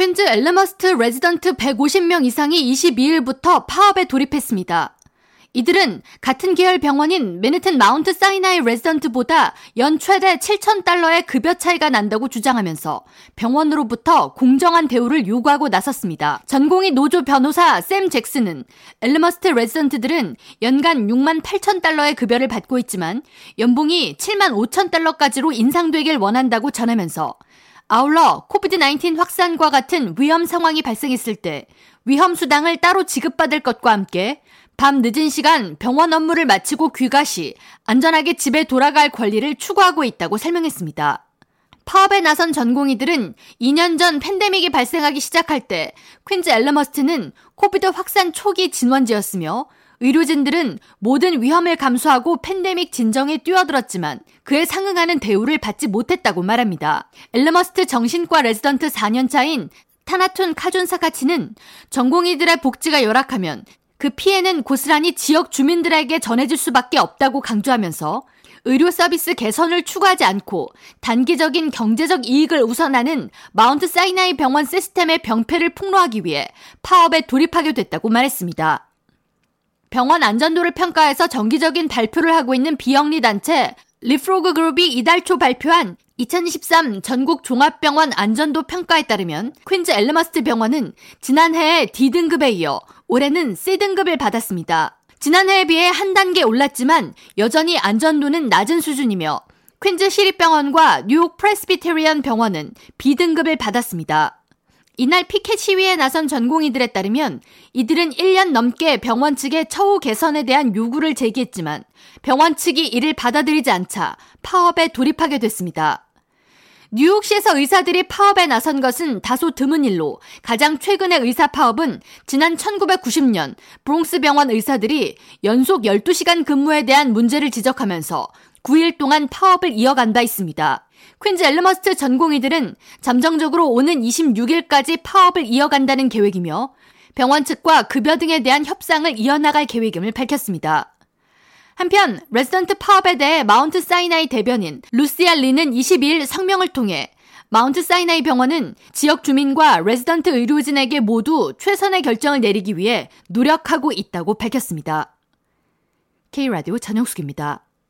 퀸즈 엘름허스트 레지던트 150명 이상이 22일부터 파업에 돌입했습니다. 이들은 같은 계열 병원인 맨해튼 마운트 사이나이 레지던트보다 연 최대 7,000달러의 급여 차이가 난다고 주장하면서 병원으로부터 공정한 대우를 요구하고 나섰습니다. 전공의 노조 변호사 샘 잭슨은 엘름허스트 레지던트들은 연간 6만 8천 달러의 급여를 받고 있지만 연봉이 7만 5천 달러까지로 인상되길 원한다고 전하면서 아울러 코비드-19 확산과 같은 위험 상황이 발생했을 때 위험 수당을 따로 지급받을 것과 함께 밤 늦은 시간 병원 업무를 마치고 귀가 시 안전하게 집에 돌아갈 권리를 추구하고 있다고 설명했습니다. 파업에 나선 전공의들은 2년 전 팬데믹이 발생하기 시작할 때 퀸즈 엘름허스트는 코비드 확산 초기 진원지였으며 의료진들은 모든 위험을 감수하고 팬데믹 진정에 뛰어들었지만 그에 상응하는 대우를 받지 못했다고 말합니다. 엘름허스트 정신과 레지던트 4년차인 타나툰 카준 사카치는 전공의들의 복지가 열악하면 그 피해는 고스란히 지역 주민들에게 전해질 수밖에 없다고 강조하면서 의료 서비스 개선을 추구하지 않고 단기적인 경제적 이익을 우선하는 마운트 사이나이 병원 시스템의 병폐를 폭로하기 위해 파업에 돌입하게 됐다고 말했습니다. 병원 안전도를 평가해서 정기적인 발표를 하고 있는 비영리 단체 리프프로그 그룹이 이달 초 발표한 2023 전국 종합병원 안전도 평가에 따르면 퀸즈 엘름허스트 병원은 지난해에 D등급에 이어 올해는 C등급을 받았습니다. 지난해에 비해 한 단계 올랐지만 여전히 안전도는 낮은 수준이며 퀸즈 시립병원과 뉴욕 프레스비테리언 병원은 B등급을 받았습니다. 이날 피켓 시위에 나선 전공의들에 따르면 이들은 1년 넘게 병원 측의 처우 개선에 대한 요구를 제기했지만 병원 측이 이를 받아들이지 않자 파업에 돌입하게 됐습니다. 뉴욕시에서 의사들이 파업에 나선 것은 다소 드문 일로 가장 최근의 의사 파업은 지난 1990년 브롱스 병원 의사들이 연속 12시간 근무에 대한 문제를 지적하면서 9일 동안 파업을 이어간 바 있습니다. 퀸즈 엘름허스트 전공의들은 잠정적으로 오는 26일까지 파업을 이어간다는 계획이며 병원 측과 급여 등에 대한 협상을 이어나갈 계획임을 밝혔습니다. 한편 레지던트 파업에 대해 마운트 사이나이 대변인 루시아 리는 22일 성명을 통해 마운트 사이나이 병원은 지역 주민과 레지던트 의료진에게 모두 최선의 결정을 내리기 위해 노력하고 있다고 밝혔습니다. K라디오 전영숙입니다.